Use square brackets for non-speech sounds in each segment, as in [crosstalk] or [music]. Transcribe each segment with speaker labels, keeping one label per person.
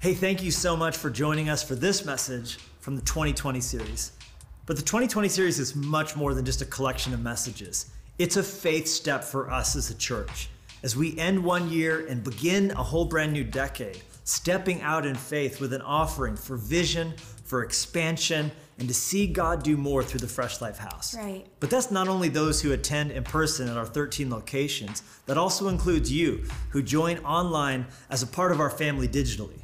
Speaker 1: Hey, thank you so much for joining us for this message from the 2020 series. But the 2020 series is much more than just a collection of messages. It's a faith step for us as a church. As we end one year and begin a whole brand new decade, stepping out in faith with an offering for vision, for expansion, and to see God do more through the Fresh Life House.
Speaker 2: Right.
Speaker 1: But that's not only those who attend in person at our 13 locations, that also includes you who join online as a part of our family digitally.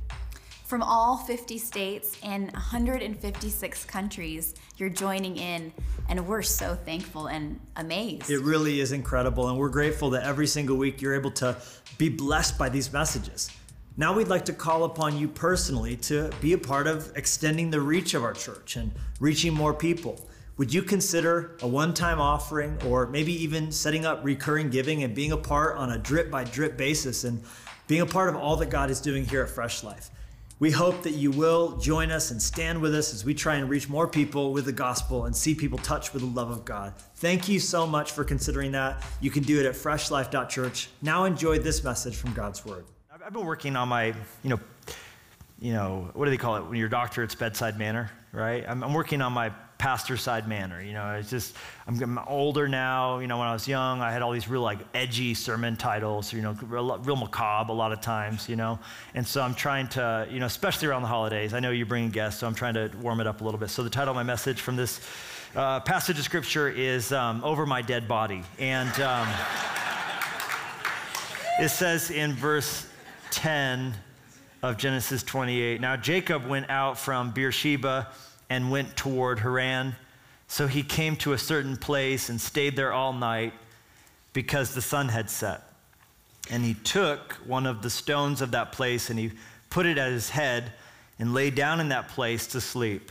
Speaker 2: From all 50 states and 156 countries, you're joining in, and we're so thankful and amazed.
Speaker 1: It really is incredible, and we're grateful that every single week you're able to be blessed by these messages. Now we'd like to call upon you personally to be a part of extending the reach of our church and reaching more people. Would you consider a one time offering or maybe even setting up recurring giving and being a part on a drip by drip basis and being a part of all that God is doing here at Fresh Life? We hope that you will join us and stand with us as we try and reach more people with the gospel and see people touched with the love of God. Thank you so much for considering that. You can do it at freshlife.church. Now enjoy this message from God's Word.
Speaker 3: I've been working on my, you know, you know, what do they call it when doctor? It's bedside manner, right? I'm, I'm working on my pastor side manner. You know, it's just I'm, I'm, older now. You know, when I was young, I had all these real like edgy sermon titles. You know, real, real macabre a lot of times. You know, and so I'm trying to, you know, especially around the holidays. I know you bring guests, so I'm trying to warm it up a little bit. So the title of my message from this uh, passage of scripture is um, "Over My Dead Body," and um, it says in verse 10 of Genesis 28. Now Jacob went out from Beersheba and went toward Haran. So he came to a certain place and stayed there all night because the sun had set. And he took one of the stones of that place and he put it at his head and lay down in that place to sleep.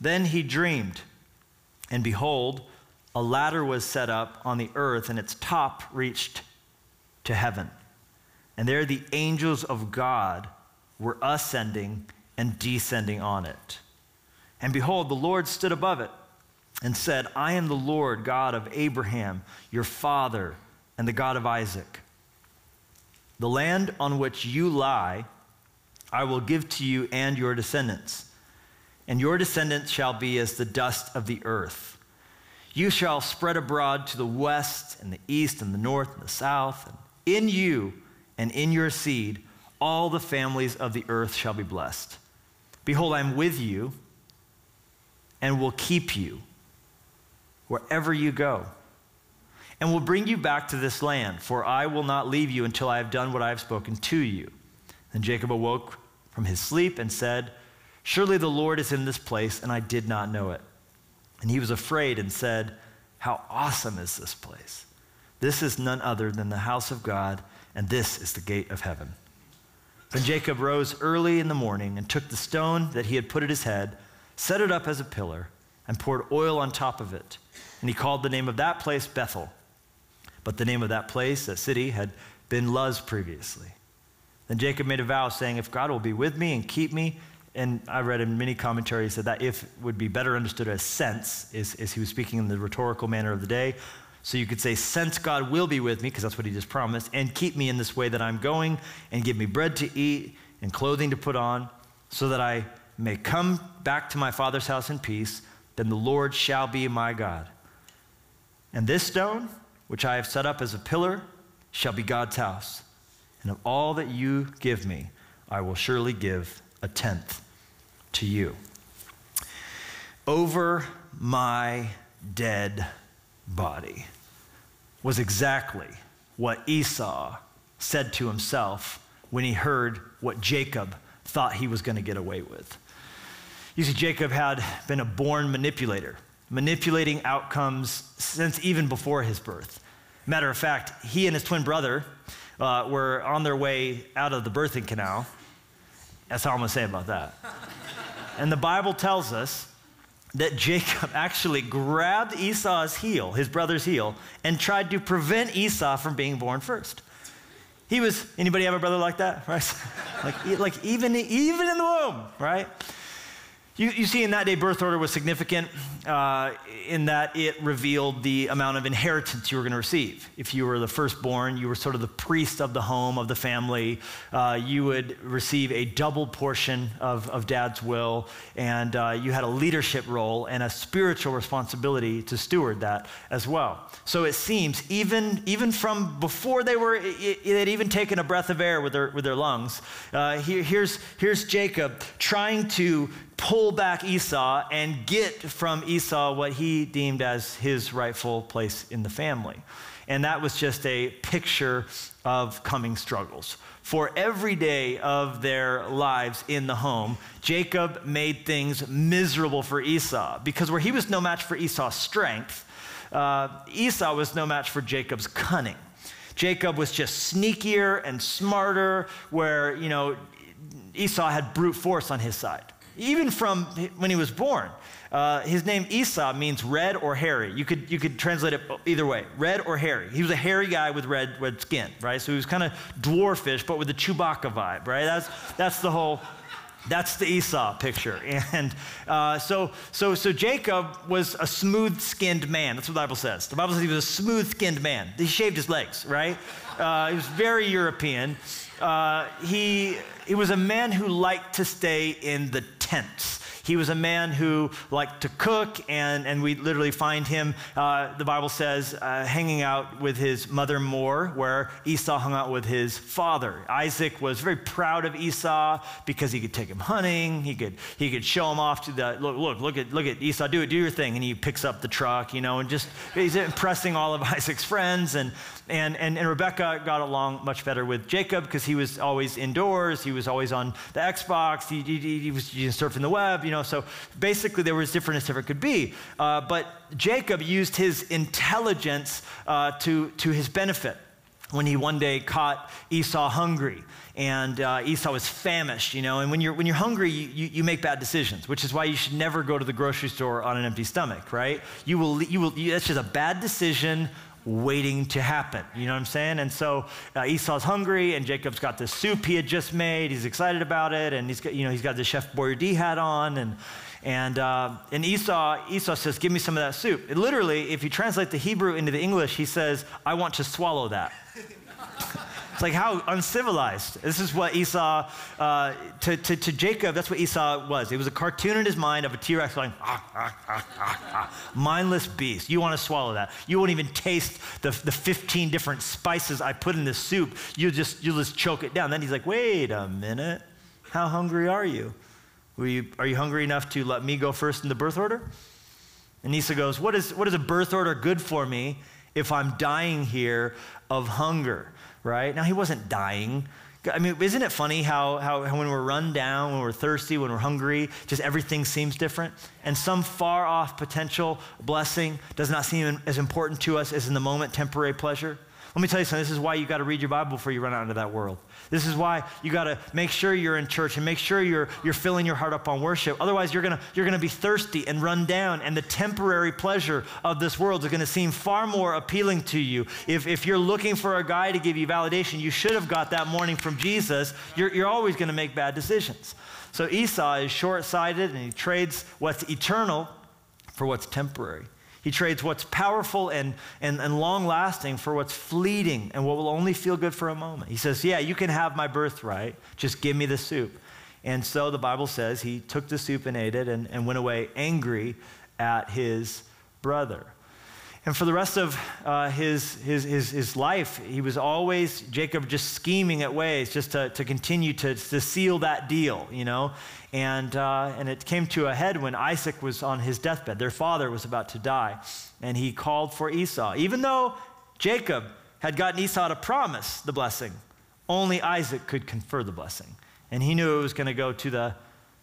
Speaker 3: Then he dreamed, and behold, a ladder was set up on the earth, and its top reached to heaven. And there the angels of God were ascending and descending on it. And behold, the Lord stood above it and said, I am the Lord God of Abraham, your father, and the God of Isaac. The land on which you lie, I will give to you and your descendants, and your descendants shall be as the dust of the earth. You shall spread abroad to the west and the east and the north and the south, and in you and in your seed all the families of the earth shall be blessed. Behold, I am with you and will keep you wherever you go, and will bring you back to this land, for I will not leave you until I have done what I have spoken to you. Then Jacob awoke from his sleep and said, Surely the Lord is in this place, and I did not know it. And he was afraid and said, How awesome is this place! This is none other than the house of God, and this is the gate of heaven. Then Jacob rose early in the morning and took the stone that he had put at his head, set it up as a pillar, and poured oil on top of it. And he called the name of that place Bethel. But the name of that place, that city, had been Luz previously. Then Jacob made a vow, saying, If God will be with me and keep me, and I read in many commentaries that that if would be better understood as sense, is, is he was speaking in the rhetorical manner of the day. So you could say, Since God will be with me, because that's what he just promised, and keep me in this way that I'm going, and give me bread to eat and clothing to put on, so that I may come back to my father's house in peace, then the Lord shall be my God. And this stone, which I have set up as a pillar, shall be God's house. And of all that you give me, I will surely give a tenth to you. Over my dead body was exactly what Esau said to himself when he heard what Jacob thought he was going to get away with. You see, Jacob had been a born manipulator, manipulating outcomes since even before his birth. Matter of fact, he and his twin brother uh, were on their way out of the birthing canal. That's all I'm going to say about that. and the Bible tells us that Jacob [laughs] actually grabbed Esau's heel, his brother's heel, and tried to prevent Esau from being born first. He was, anybody have a brother like that? [laughs] Right? like, like even, even in the womb, right? You, you, see, in that day, birth order was significant uh, in that it revealed the amount of inheritance you were going to receive. If you were the firstborn, you were sort of the priest of the home, of the family. Uh, you would receive a double portion of, of dad's will, and uh, you had a leadership role and a spiritual responsibility to steward that as well. So it seems, even, even from before they were, they'd even taken a breath of air with their, with their lungs, uh, here, here's, here's Jacob trying to pull back Esau and get from Esau what he deemed as his rightful place in the family. And that was just a picture of coming struggles. For every day of their lives in the home, Jacob made things miserable for Esau because where he was no match for Esau's strength, uh, Esau was no match for Jacob's cunning. Jacob was just sneakier and smarter, where, you know, Esau had brute force on his side even from when he was born. Uh, his name Esau means red or hairy. You could, you could translate it either way, red or hairy. He was a hairy guy with red, red skin, right? So he was kind of dwarfish, but with the Chewbacca vibe, right? That's, that's the whole, that's the Esau picture. [laughs] And uh, so, so, so Jacob was a smooth skinned man. That's what the Bible says. The Bible says he was a smooth skinned man. He shaved his legs, right? Uh, he was very European. Uh, he, he was a man who liked to stay in the tents. He was a man who liked to cook, and, and we literally find him, uh, the Bible says, uh, hanging out with his mother more, where Esau hung out with his father. Isaac was very proud of Esau because he could take him hunting. He could, he could show him off to the, look, look, look at, look at Esau, do it, do your thing. And he picks up the truck, you know, and just, he's impressing all of [laughs] Isaac's friends. And, and, and, and Rebecca got along much better with Jacob because he was always indoors. He was always on the Xbox. He, he, he was surfing the web, you know. So basically, they were as different as ever could be. Uh, but Jacob used his intelligence uh, to, to his benefit when he one day caught Esau hungry and uh, Esau was famished, you know. And when you're, when you're hungry, you, you, you, make bad decisions, which is why you should never go to the grocery store on an empty stomach, right? You will, you will, you, that's just a bad decision waiting to happen. You know what I'm saying? And so uh, Esau's hungry, and Jacob's got this soup he had just made. He's excited about it, and he's got, you know, he's got the Chef Boyardee hat on, and and uh, and Esau Esau says, "Give me some of that soup." It literally, if you translate the Hebrew into the English, he says, "I want to swallow that." [laughs] It's like how uncivilized. This is what Esau, uh, to, to, to, Jacob, that's what Esau was. It was a cartoon in his mind of a T Rex going, ah, ah, ah, ah, ah, mindless beast. You want to swallow that. You won't even taste the, the 15 different spices I put in this soup. You just, you'll just choke it down. Then he's like, wait a minute. How hungry are you? you? Are you hungry enough to let me go first in the birth order? And Esau goes, what is, what is a birth order good for me if I'm dying here of hunger? Right? Now, he wasn't dying. I mean, isn't it funny how, how, how, when we're run down, when we're thirsty, when we're hungry, just everything seems different? And some far off potential blessing does not seem as important to us as in the moment temporary pleasure? Let me tell you something. This is why you got to read your Bible before you run out into that world. This is why you got to make sure you're in church and make sure you're, you're filling your heart up on worship. Otherwise, you're going you're gonna be thirsty and run down, and the temporary pleasure of this world is going to seem far more appealing to you. If, if you're looking for a guy to give you validation, you should have got that morning from Jesus. You're, you're always going to make bad decisions. So Esau is short sighted and he trades what's eternal for what's temporary. He trades what's powerful and, and, and long lasting for what's fleeting and what will only feel good for a moment. He says, Yeah, you can have my birthright, just give me the soup. And so the Bible says he took the soup and ate it and, and went away angry at his brother. And for the rest of uh, his, his, his, his life, he was always, Jacob, just scheming at ways just to, to continue to, to seal that deal, you know? And, uh, and it came to a head when Isaac was on his deathbed. Their father was about to die. And he called for Esau. Even though Jacob had gotten Esau to promise the blessing, only Isaac could confer the blessing. And he knew it was going to go to the,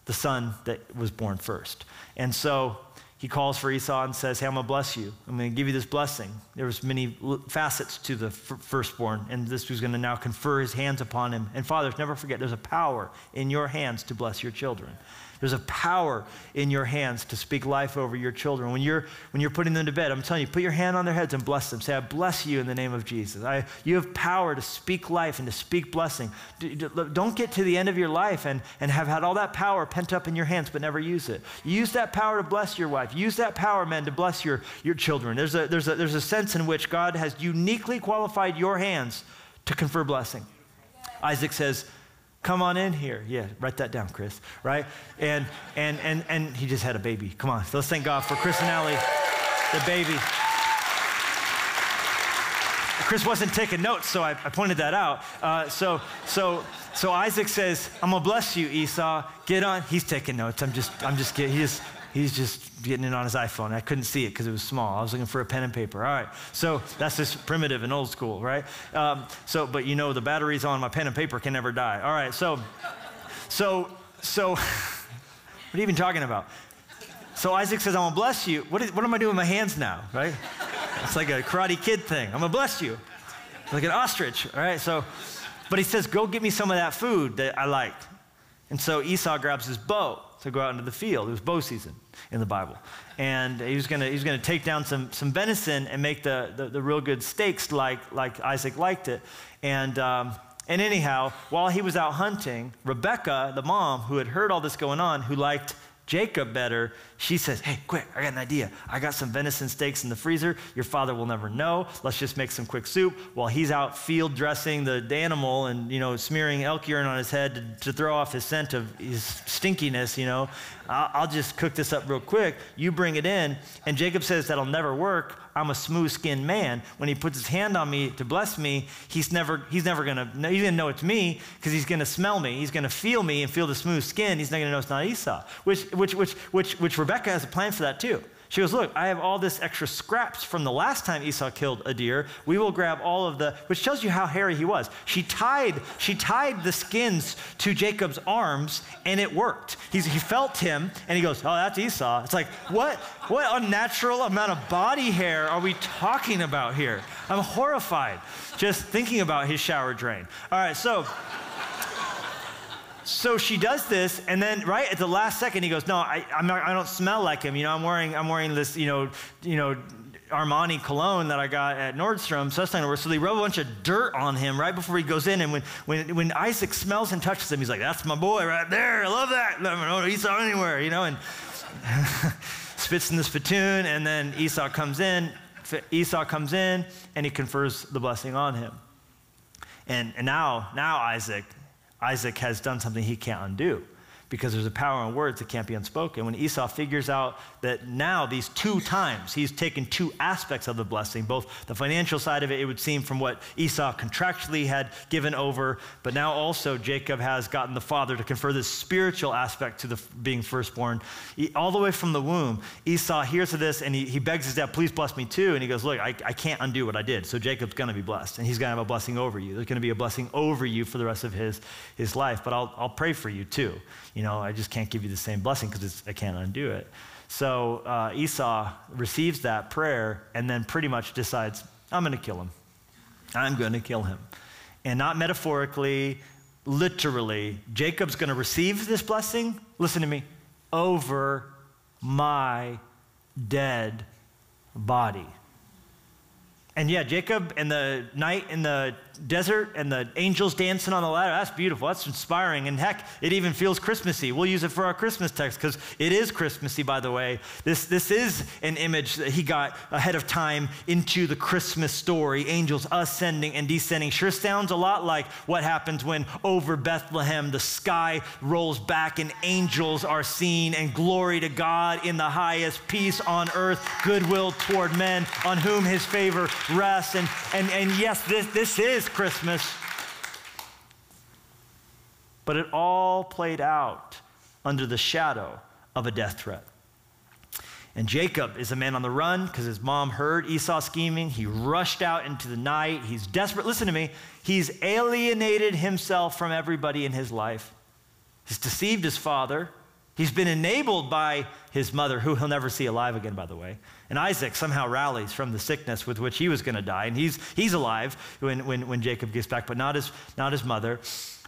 Speaker 3: the son that was born first. And so he calls for Esau and says, Hey, I'm going to bless you. I'm going to give you this blessing. There was many facets to the firstborn, and this was going to now confer his hands upon him. And fathers, never forget, there's a power in your hands to bless your children. There's a power in your hands to speak life over your children. When you're, when you're putting them to bed, I'm telling you, put your hand on their heads and bless them. Say, I bless you in the name of Jesus. I, you have power to speak life and to speak blessing. Don't get to the end of your life and, and have had all that power pent up in your hands but never use it. Use that power to bless your wife. Use that power, men, to bless your, your children. There's a, there's, a, there's a sense in which God has uniquely qualified your hands to confer blessing. Isaac says, Come on in here. Yeah, write that down, Chris, right? And and and and he just had a baby. Come on. let's thank God for Chris and Ellie, the baby. Chris wasn't taking notes, so I, I pointed that out. Uh, so so so Isaac says, "I'm gonna bless you, Esau. Get on." He's taking notes. I'm just I'm just kidding. He just he's just getting it on his iPhone. I couldn't see it because it was small. I was looking for a pen and paper. All right. So that's just primitive and old school, right? Um, so, but you know, the batteries on my pen and paper can never die. All right. So, so, so, [laughs] what are you even talking about? So Isaac says, I'm going to bless you. What, is, what am I doing with my hands now, right? It's like a karate kid thing. I'm going to bless you. Like an ostrich, all right? So, but he says, go get me some of that food that I like. And so Esau grabs his bow to go out into the field. It was bow season in the Bible. And he was going to take down some, some venison and make the, the, the, real good steaks like, like Isaac liked it. And, um, and anyhow, while he was out hunting, Rebecca, the mom, who had heard all this going on, who liked Jacob better, she says, Hey, quick, I got an idea. I got some venison steaks in the freezer. Your father will never know. Let's just make some quick soup while he's out field dressing the, animal and, you know, smearing elk urine on his head to, to throw off his scent of his stinkiness, you know. I'll, I'll just cook this up real quick. You bring it in. And Jacob says, That'll never work. I'm a smooth skinned man. When he puts his hand on me to bless me, he's never, he's never gonna, he's gonna know it's me because he's gonna smell me. He's gonna feel me and feel the smooth skin. He's not gonna know it's not Esau. Which, which, which, which, which Rebecca has a plan for that too. She goes, Look, I have all this extra scraps from the last time Esau killed a deer. We will grab all of the, which tells you how hairy he was. She tied, she tied the skins to Jacob's arms and it worked. He's, he felt him and he goes, Oh, that's Esau. It's like, what, what unnatural amount of body hair are we talking about here? I'm horrified just thinking about his shower drain. All right, so so she does this, and then right at the last second, he goes, "No, I, not, I don't smell like him. You know, I'm wearing, I'm wearing this, you know, you know, Armani cologne that I got at Nordstrom. So that's not gonna work. So they rub a bunch of dirt on him right before he goes in. And when, when, when Isaac smells and touches him, he's like, "That's my boy right there. I love that. No, Esau anywhere, you know." And [laughs] spits in the spittoon, and then Esau comes in. Esau comes in, and he confers the blessing on him. And, and now, now Isaac Isaac has done something he can't undo because there's a power in words that can't be unspoken. When Esau figures out that now these two times he's taken two aspects of the blessing, both the financial side of it, it would seem from what Esau contractually had given over, but now also Jacob has gotten the father to confer this spiritual aspect to the being firstborn. All the way from the womb, Esau hears of this and he, he begs his dad, please bless me too. And he goes, look, I, I can't undo what I did. So Jacob's going to be blessed and he's going to have a blessing over you. There's going to be a blessing over you for the rest of his, his life, but I'll, I'll pray for you too. You know, I just can't give you the same blessing because I can't undo it. So uh, Esau receives that prayer and then pretty much decides, I'm going to kill him. I'm going to kill him. And not metaphorically, literally, Jacob's going to receive this blessing, listen to me, over my dead body. And yeah, Jacob and the night in the desert and the angels dancing on the ladder, that's beautiful. That's inspiring. And heck, it even feels Christmassy. We'll use it for our Christmas text because it is Christmassy, by the way. This, this is an image that he got ahead of time into the Christmas story. Angels ascending and descending. Sure sounds a lot like what happens when over Bethlehem the sky rolls back and angels are seen and glory to God in the highest, peace on earth, goodwill toward men on whom his favor rests. And, and, and yes, this, this is Christmas. But it all played out under the shadow of a death threat. And Jacob is a man on the run because his mom heard Esau scheming. He rushed out into the night. He's desperate. Listen to me. He's alienated himself from everybody in his life. He's deceived his father. He's been enabled by his mother, who he'll never see alive again, by the way. And Isaac somehow rallies from the sickness with which he was going to die. And he's, he's alive when, when, when Jacob gets back, but not his, not his mother.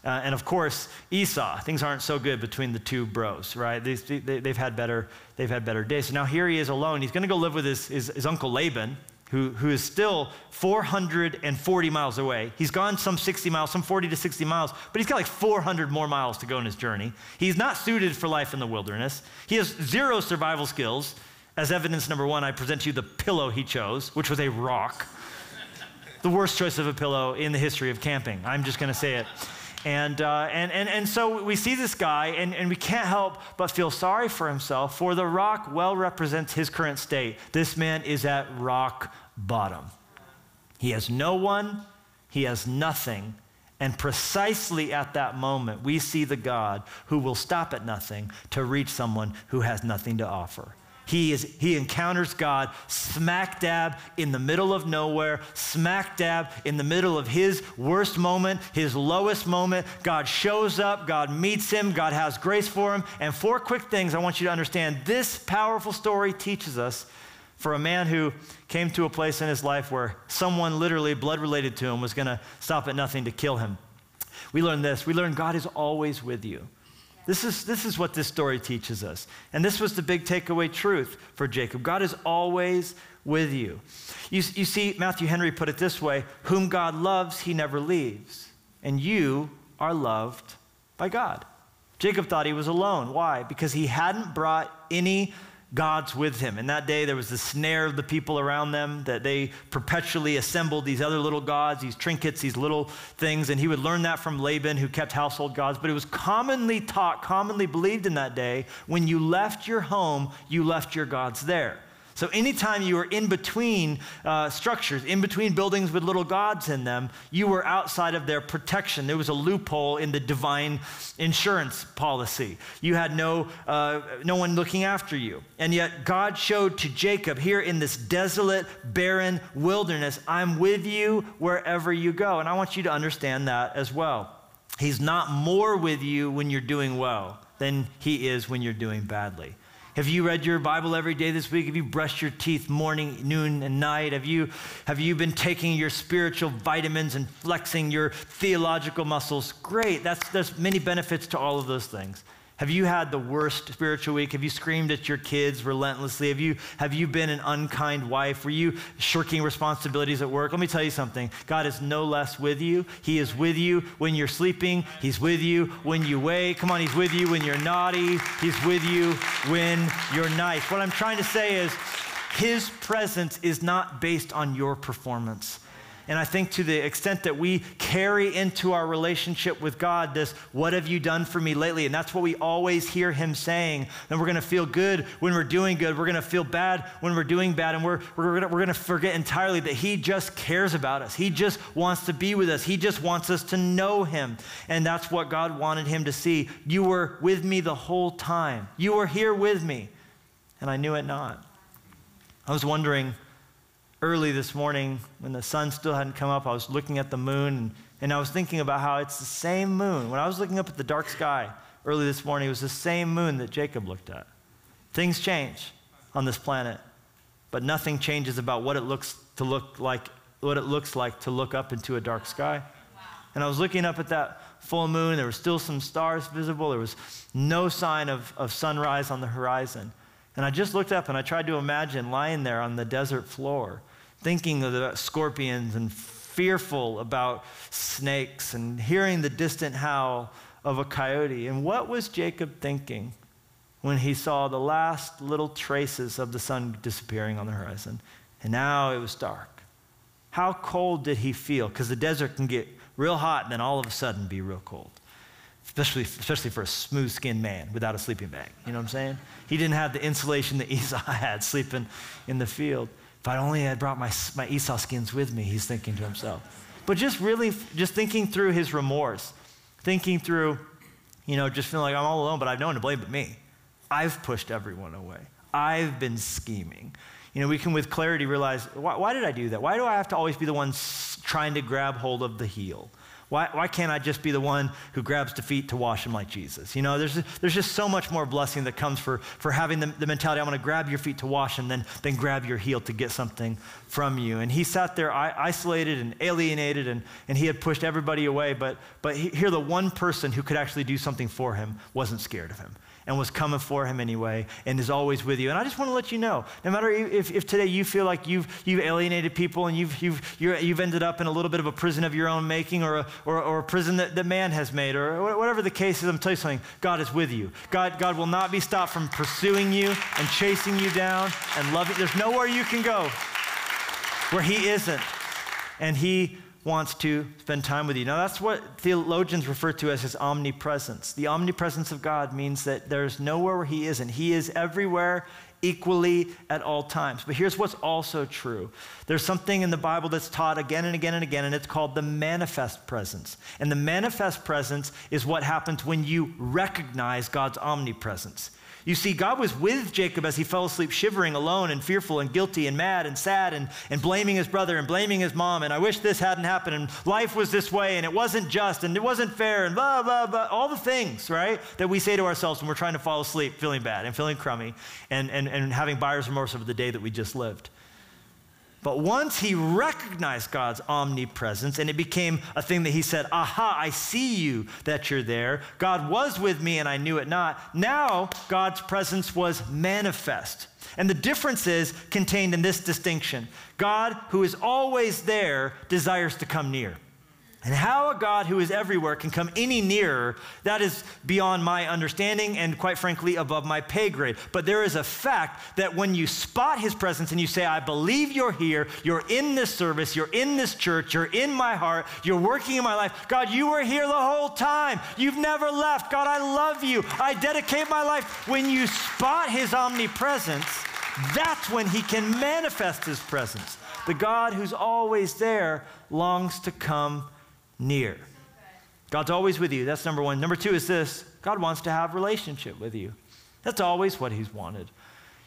Speaker 3: Uh, and of course, Esau. Things aren't so good between the two bros, right? They, they, have had better, they've had better days. So now here he is alone. He's going to go live with his, his, his uncle Laban, who, who is still 440 miles away. He's gone some 60 miles, some 40 to 60 miles, but he's got like 400 more miles to go in his journey. He's not suited for life in the wilderness. He has zero survival skills. As evidence number one, I present to you the pillow he chose, which was a rock. the worst choice of a pillow in the history of camping. I'm just going to say it. And, uh, and, and, and so we see this guy, and, and we can't help but feel sorry for himself, for the rock well represents his current state. This man is at rock bottom. He has no one, he has nothing. And precisely at that moment, we see the God who will stop at nothing to reach someone who has nothing to offer. He, is, he encounters God smack dab in the middle of nowhere, smack dab in the middle of his worst moment, his lowest moment. God shows up, God meets him, God has grace for him. And four quick things I want you to understand. This powerful story teaches us for a man who came to a place in his life where someone literally blood related to him was going to stop at nothing to kill him. We learn this. We learn God is always with you. This is, this is what this story teaches us. And this was the big takeaway truth for Jacob God is always with you. you. You see, Matthew Henry put it this way Whom God loves, he never leaves. And you are loved by God. Jacob thought he was alone. Why? Because he hadn't brought any God's with him. In that day, there was the snare of the people around them that they perpetually assembled these other little gods, these trinkets, these little things. And he would learn that from Laban, who kept household gods. But it was commonly taught, commonly believed in that day when you left your home, you left your gods there. So, anytime you were in between uh, structures, in between buildings with little gods in them, you were outside of their protection. There was a loophole in the divine insurance policy. You had no, uh, no one looking after you. And yet, God showed to Jacob here in this desolate, barren wilderness, I'm with you wherever you go. And I want you to understand that as well. He's not more with you when you're doing well than he is when you're doing badly. Have you read your Bible every day this week? Have you brushed your teeth morning, noon, and night? Have you, have you been taking your spiritual vitamins and flexing your theological muscles? Great. That's, there's many benefits to all of those things. Have you had the worst spiritual week? Have you screamed at your kids relentlessly? Have you, have you been an unkind wife? Were you shirking responsibilities at work? Let me tell you something. God is no less with you. He is with you when you're sleeping. He's with you when you wake. Come on, He's with you when you're naughty. He's with you when you're nice. What I'm trying to say is, His presence is not based on your performance. And I think to the extent that we carry into our relationship with God this, what have you done for me lately? And that's what we always hear him saying. And we're going to feel good when we're doing good. We're going to feel bad when we're doing bad. And we're, we're going we're to forget entirely that he just cares about us. He just wants to be with us. He just wants us to know him. And that's what God wanted him to see. You were with me the whole time. You were here with me. And I knew it not. I was wondering early this morning when the sun still hadn't come up, I was looking at the moon and, and I was thinking about how it's the same moon. When I was looking up at the dark sky early this morning, it was the same moon that Jacob looked at. Things change on this planet, but nothing changes about what it looks to look like, what it looks like to look up into a dark sky. And I was looking up at that full moon. There were still some stars visible. There was no sign of, of sunrise on the horizon. And I just looked up and I tried to imagine lying there on the desert floor thinking about scorpions and fearful about snakes and hearing the distant howl of a coyote. And what was Jacob thinking when he saw the last little traces of the sun disappearing on the horizon? And now it was dark. How cold did he feel? Because the desert can get real hot and then all of a sudden be real cold. Especially, especially for a smooth skinned man without a sleeping bag. You know what I'm saying? He didn't have the insulation that [laughs] Esau had sleeping in the field. If I only had brought my, my Esau skins with me, he's thinking to himself. But just really, just thinking through his remorse, thinking through, you know, just feeling like I'm all alone, but I've no one to blame but me. I've pushed everyone away. I've been scheming. You know, we can with clarity realize why, why, did I do that? Why do I have to always be the one trying to grab hold of the heel? Why, why can't I just be the one who grabs the feet to wash them like Jesus? You know, there's, there's just so much more blessing that comes for, for having the, the mentality, I'm going to grab your feet to wash them, then, then grab your heel to get something from you. And he sat there isolated and alienated, and, and he had pushed everybody away. But, but here, the one person who could actually do something for him wasn't scared of him and was coming for him anyway and is always with you. And I just want to let you know, no matter if, if today you feel like you've, you've alienated people and you've, you've, you have ended up in a little bit of a prison of your own making or a, or, or a prison that, that man has made or whatever the case is, I'm telling you something, God is with you. God, God will not be stopped from pursuing you and chasing you down and loving. There's nowhere you can go where he isn't. And he wants to spend time with you. Now, that's what theologians refer to as his omnipresence. The omnipresence of God means that there's nowhere where he isn't. He is everywhere equally at all times. But here's what's also true there's something in the Bible that's taught again and again and again, and it's called the manifest presence. And the manifest presence is what happens when you recognize God's omnipresence. You see, God was with Jacob as he fell asleep, shivering, alone, and fearful, and guilty, and mad, and sad, and, and blaming his brother, and blaming his mom, and I wish this hadn't happened, and life was this way, and it wasn't just, and it wasn't fair, and blah, blah, blah. All the things, right, that we say to ourselves when we're trying to fall asleep, feeling bad, and feeling crummy, and, and, and having buyer's remorse over the day that we just lived. But once he recognized God's omnipresence and it became a thing that he said, Aha, I see you that you're there. God was with me and I knew it not. Now God's presence was manifest. And the difference is contained in this distinction God, who is always there, desires to come near. And how a God who is everywhere can come any nearer, that is beyond my understanding and quite frankly above my pay grade. But there is a fact that when you spot his presence and you say, I believe you're here, you're in this service, you're in this church, you're in my heart, you're working in my life. God, you were here the whole time. You've never left. God, I love you. I dedicate my life. When you spot his omnipresence, that's when he can manifest his presence. The God who's always there longs to come near. God's always with you. That's number one. Number two is this God wants to have relationship with you. That's always what He's wanted.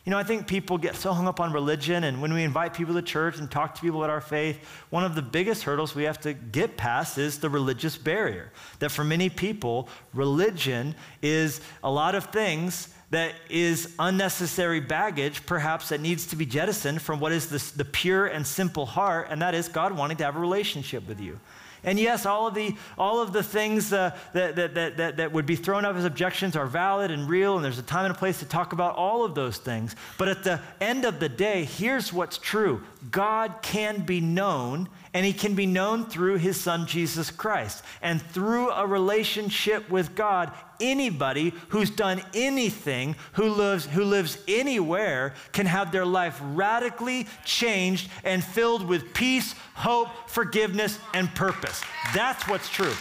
Speaker 3: You know, I think people get so hung up on religion, and when we invite people to church and talk to people about our faith, one of the biggest hurdles we have to get past is the religious barrier. That for many people, religion is a lot of things that is unnecessary baggage, perhaps that needs to be jettisoned from what is the, the pure and simple heart, and that is God wanting to have a relationship with you. And yes, all of the, all of the things uh, that, that, that, that would be thrown up as objections are valid and real, and there's a time and a place to talk about all of those things. But at the end of the day, here's what's true God can be known, and he can be known through his son, Jesus Christ. And through a relationship with God, anybody who's done anything, who lives, who lives anywhere, can have their life radically changed and filled with peace, hope, forgiveness, and purpose. That's what's true.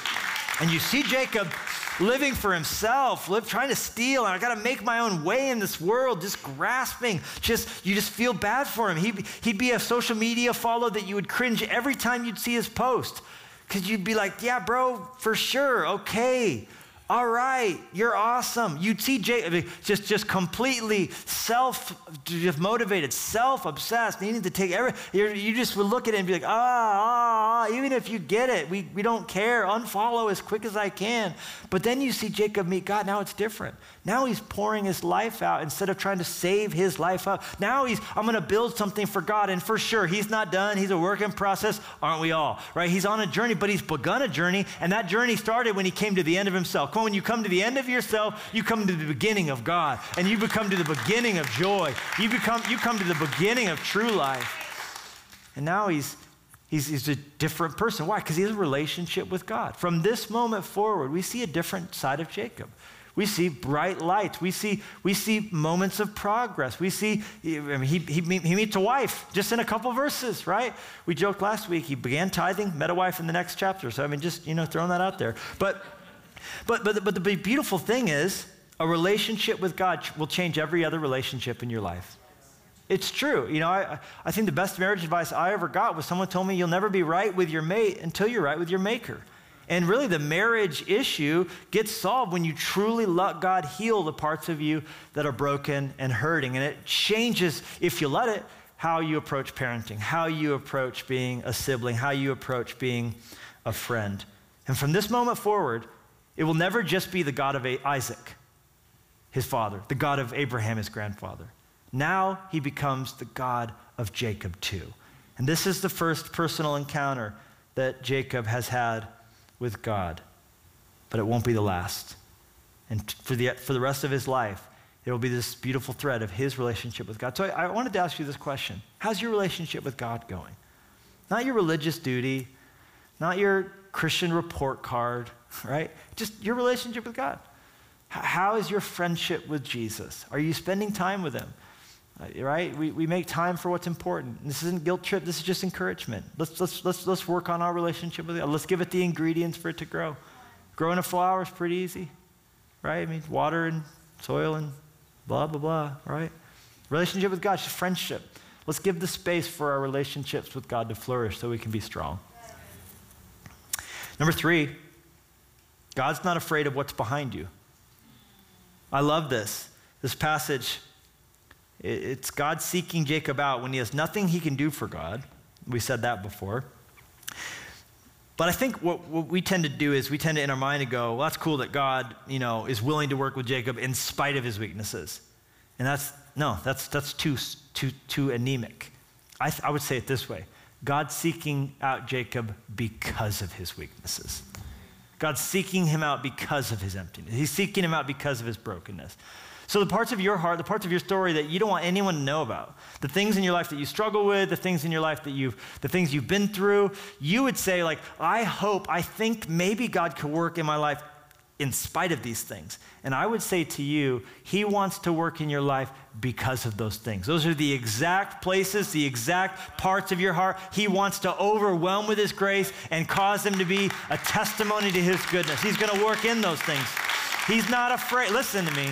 Speaker 3: And you see Jacob living for himself, live, trying to steal, and I got to make my own way in this world, just grasping. Just you just feel bad for him. He'd, he'd be a social media follow that you would cringe every time you'd see his post. Because you'd be like, yeah, bro, for sure, okay all right, you're awesome. You'd see just, just completely self motivated, self obsessed, needing to take every, you just would look at it and be like, ah, ah, ah, even if you get it, we, we don't care. Unfollow as quick as I can. But then you see Jacob meet God. Now it's different. Now he's pouring his life out instead of trying to save his life up. Now he's, I'm going to build something for God. And for sure, he's not done. He's a work in process, aren't we all? Right? He's on a journey, but he's begun a journey. And that journey started when he came to the end of himself. When you come to the end of yourself, you come to the beginning of God. And you become to the beginning of joy. You, become, you come to the beginning of true life. And now he's, He's, he's, a different person. Why? Because he has a relationship with God. From this moment forward, we see a different side of Jacob. We see bright lights. We see, we see moments of progress. We see, I mean, he, he, he meets a wife just in a couple verses, right? We joked last week, he began tithing, met a wife in the next chapter. So, I mean, just, you know, throwing that out there. But, but, but, but the beautiful thing is, a relationship with God will change every other relationship in your life. It's true. You know, I, I think the best marriage advice I ever got was someone told me you'll never be right with your mate until you're right with your maker. And really, the marriage issue gets solved when you truly let God heal the parts of you that are broken and hurting. And it changes, if you let it, how you approach parenting, how you approach being a sibling, how you approach being a friend. And from this moment forward, it will never just be the God of Isaac, his father, the God of Abraham, his grandfather. Now he becomes the God of Jacob too. And this is the first personal encounter that Jacob has had with God. But it won't be the last. And for the, for the rest of his life, it will be this beautiful thread of his relationship with God. So I, I wanted to ask you this question How's your relationship with God going? Not your religious duty, not your Christian report card, right? Just your relationship with God. How is your friendship with Jesus? Are you spending time with him? Uh, right? We, we make time for what's important. This isn't guilt trip, this is just encouragement. Let's, let's, let's, let's work on our relationship with God. Let's give it the ingredients for it to grow. Growing a flower is pretty easy, right? I mean, water and soil and blah, blah, blah, right? Relationship with God, just friendship. Let's give the space for our relationships with God to flourish so we can be strong. Number three, God's not afraid of what's behind you. I love this. This passage, it's God seeking Jacob out when he has nothing he can do for God. We said that before. But I think what, what, we tend to do is we tend to in our mind to go, well, that's cool that God, you know, is willing to work with Jacob in spite of his weaknesses. And that's, no, that's, that's too, too, too anemic. I, I would say it this way God seeking out Jacob because of his weaknesses. God's seeking him out because of his emptiness. He's seeking him out because of his brokenness. So, the parts of your heart, the parts of your story that you don't want anyone to know about, the things in your life that you struggle with, the things in your life that you've, the things you've been through, you would say, like, I hope, I think maybe God could work in my life in spite of these things. And I would say to you, He wants to work in your life because of those things. Those are the exact places, the exact parts of your heart He wants to overwhelm with His grace and cause them to be a testimony to His goodness. He's going to work in those things. He's not afraid. Listen to me.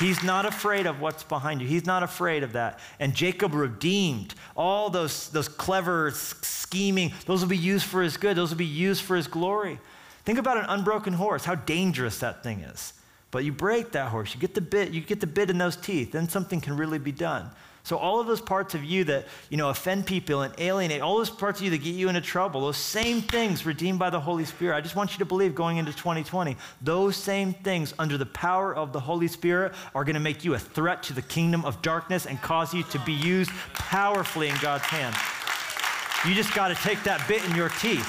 Speaker 3: He's not afraid of what's behind you. He's not afraid of that. And Jacob redeemed all those, those clever scheming. Those will be used for his good. Those will be used for his glory. Think about an unbroken horse, how dangerous that thing is. But you break that horse, you get the bit, you get the bit in those teeth, then something can really be done. So all of those parts of you that, you know, offend people and alienate, all those parts of you that get you into trouble, those same things redeemed by the Holy Spirit. I just want you to believe going into 2020, those same things under the power of the Holy Spirit are going to make you a threat to the kingdom of darkness and cause you to be used powerfully in God's hand. You just got to take that bit in your teeth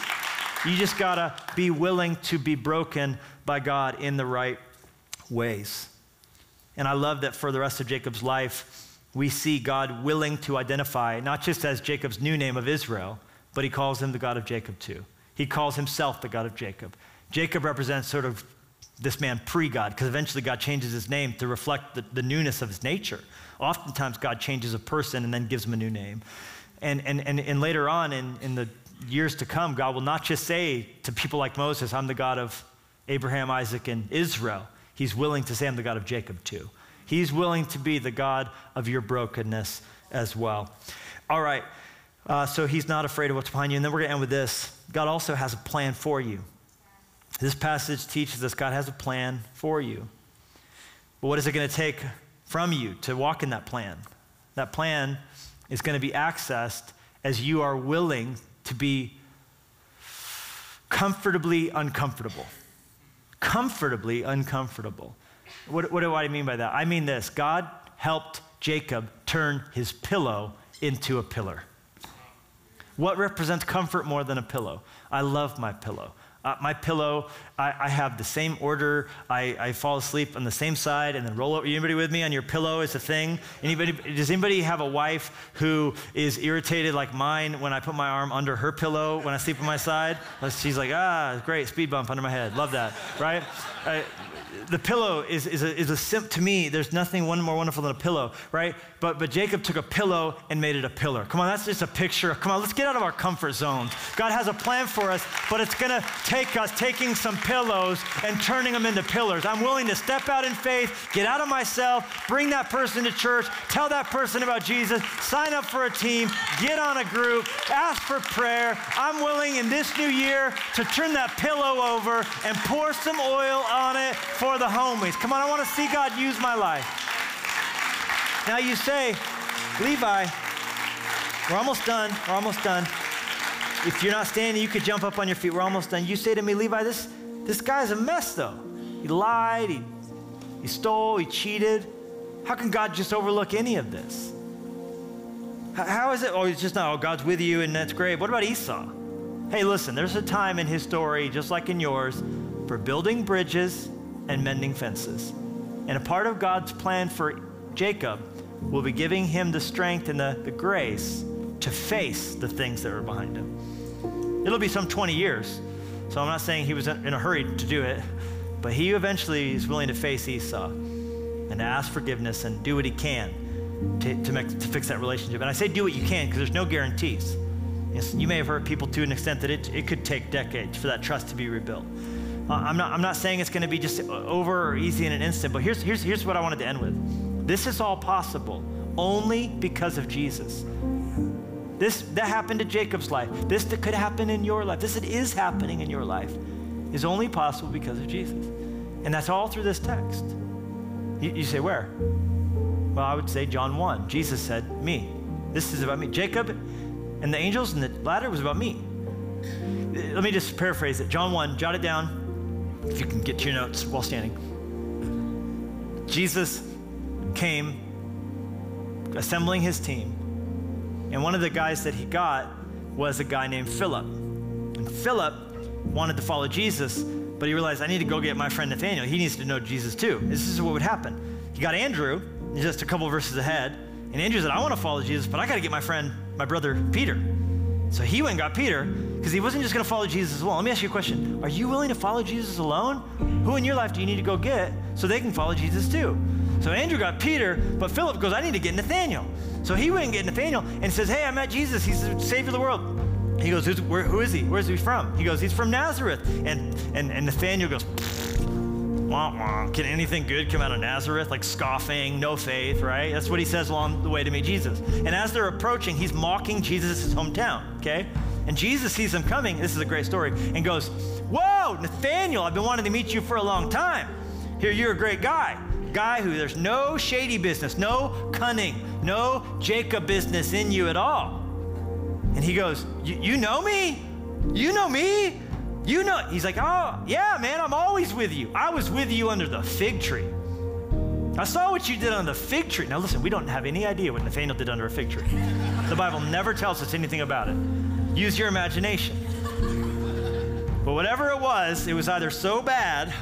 Speaker 3: you just got to be willing to be broken by God in the right ways. And I love that for the rest of Jacob's life, we see God willing to identify, not just as Jacob's new name of Israel, but he calls him the God of Jacob too. He calls himself the God of Jacob. Jacob represents sort of this man pre God, because eventually God changes his name to reflect the, the, newness of his nature. Oftentimes, God changes a person and then gives him a new name. And, and, and, and later on in, in the years to come, God will not just say to people like Moses, I'm the God of Abraham, Isaac, and Israel. He's willing to say, I'm the God of Jacob too. He's willing to be the God of your brokenness as well. All right, uh, so he's not afraid of what's behind you. And then we're going to end with this God also has a plan for you. This passage teaches us God has a plan for you. But what is it going to take from you to walk in that plan? That plan is going to be accessed as you are willing to be comfortably uncomfortable. Comfortably uncomfortable. What, what do I mean by that? I mean this God helped Jacob turn his pillow into a pillar. What represents comfort more than a pillow? I love my pillow. Uh, my pillow, I, I, have the same order. I, I, fall asleep on the same side and then roll over. Anybody with me on your pillow is a thing? Anybody, does anybody have a wife who is irritated like mine when I put my arm under her pillow when I sleep on my side? She's like, ah, great, speed bump under my head. Love that, right? I, the pillow is, is a, is a sim- to me, there's nothing one more wonderful than a pillow, right? But, but Jacob took a pillow and made it a pillar. Come on, that's just a picture. Come on, let's get out of our comfort zones. God has a plan for us, but it's going to take us taking some pillows and turning them into pillars. I'm willing to step out in faith, get out of myself, bring that person to church, tell that person about Jesus, sign up for a team, get on a group, ask for prayer. I'm willing in this new year to turn that pillow over and pour some oil on it for the homies. Come on, I want to see God use my life. Now you say, Levi, we're almost done. We're almost done. if you're not standing, you could jump up on your feet. We're almost done. You say to me, Levi, this, this guy's a mess, though. He lied, he, he stole, he cheated. How can God just overlook any of this? How is it? Oh, it's just not, oh, God's with you and that's great. What about Esau? Hey, listen, there's a time in his story, just like in yours, for building bridges and mending fences. And a part of God's plan for Jacob will be giving him the strength and the, the grace to face the things that are behind him. It'll be some 20 years. So I'm not saying he was in a hurry to do it, but he eventually is willing to face Esau and to ask forgiveness and do what he can to, to, make, to fix that relationship. And I say do what you can because there's no guarantees. You may have hurt people to an extent that it, it could take decades for that trust to be rebuilt. Uh, I'm, not, I'm not saying it's going to be just over or easy in an instant, but here's, here's, here's what I wanted to end with. This is all possible only because of Jesus. This that happened to Jacob's life. This that could happen in your life. This that is happening in your life is only possible because of Jesus. And that's all through this text. You, you say, where? Well, I would say John 1. Jesus said, Me. This is about me. Jacob and the angels and the ladder was about me. Let me just paraphrase it. John 1, jot it down if you can get to your notes while standing. Jesus came assembling his team, and one of the guys that he got was a guy named Philip. And Philip wanted to follow Jesus, but he realized, I need to go get my friend Nathaniel. He needs to know Jesus too. This is what would happen. He got Andrew, just a couple verses ahead, and Andrew said, I want to follow Jesus, but I got to get my friend, my brother Peter. So he went and got Peter because he wasn't just going to follow Jesus well. Let me ask you a question Are you willing to follow Jesus alone? Who in your life do you need to go get so they can follow Jesus too? So Andrew got Peter, but Philip goes, I need to get Nathaniel. So he went and get Nathaniel and says, Hey, I met Jesus. He's the Savior of the world. He goes, where, Who is he? Where's he from? He goes, He's from Nazareth. And, and, and Nathaniel goes, wah, wah. Can anything good come out of Nazareth? Like scoffing, no faith, right? That's what he says along the way to meet Jesus. And as they're approaching, he's mocking Jesus' hometown, okay? And Jesus sees him coming. This is a great story. And goes, Whoa, Nathaniel, I've been wanting to meet you for a long time. Here, you're a great guy. Guy who there's no shady business, no cunning, no Jacob business in you at all. And he goes, You know me? You know me? You know, he's like, Oh, yeah, man, I'm always with you. I was with you under the fig tree. I saw what you did on the fig tree. Now, listen, we don't have any idea what Nathaniel did under a fig tree. The Bible never tells us anything about it. Use your imagination. But whatever it was, it was either so bad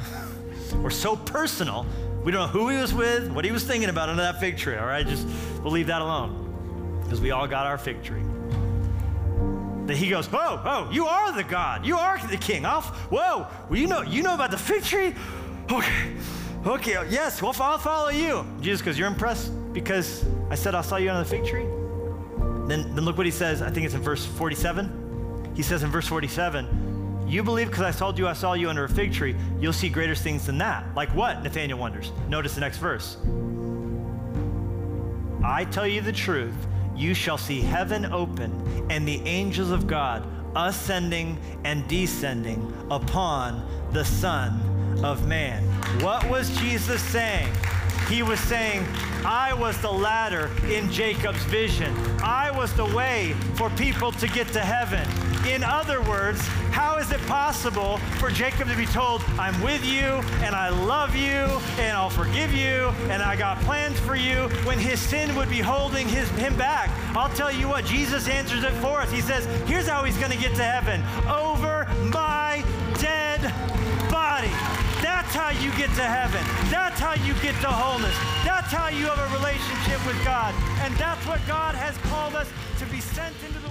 Speaker 3: or so personal, we don't know who he was with, what he was thinking about under that fig tree, all right? Just we'll leave that alone because we all got our fig tree. That he goes, whoa, oh, you are the God. You are the king. I'll, whoa, well, you know, you know about the fig tree? Okay, okay, yes, well, I'll follow you. Jesus because you're impressed because I said I saw you on the fig tree? Then, then look what he says. I think it's in verse 47. He says in verse 47, You believe because I told you I saw you under a fig tree, you'll see greater things than that. Like what? Nathaniel wonders. Notice the next verse. I tell you the truth, you shall see heaven open and the angels of God ascending and descending upon the Son of Man. What was Jesus saying? He was saying, I was the ladder in Jacob's vision. I was the way for people to get to heaven. In other words, how is it possible for Jacob to be told, I'm with you and I love you and I'll forgive you and I got plans for you when his sin would be holding his, him back? I'll tell you what, Jesus answers it for us. He says, Here's how he's going to get to heaven over my dead body. That's how you get to heaven. That's how you get to wholeness. That's how you have a relationship with God. And that's what God has called us to be sent into the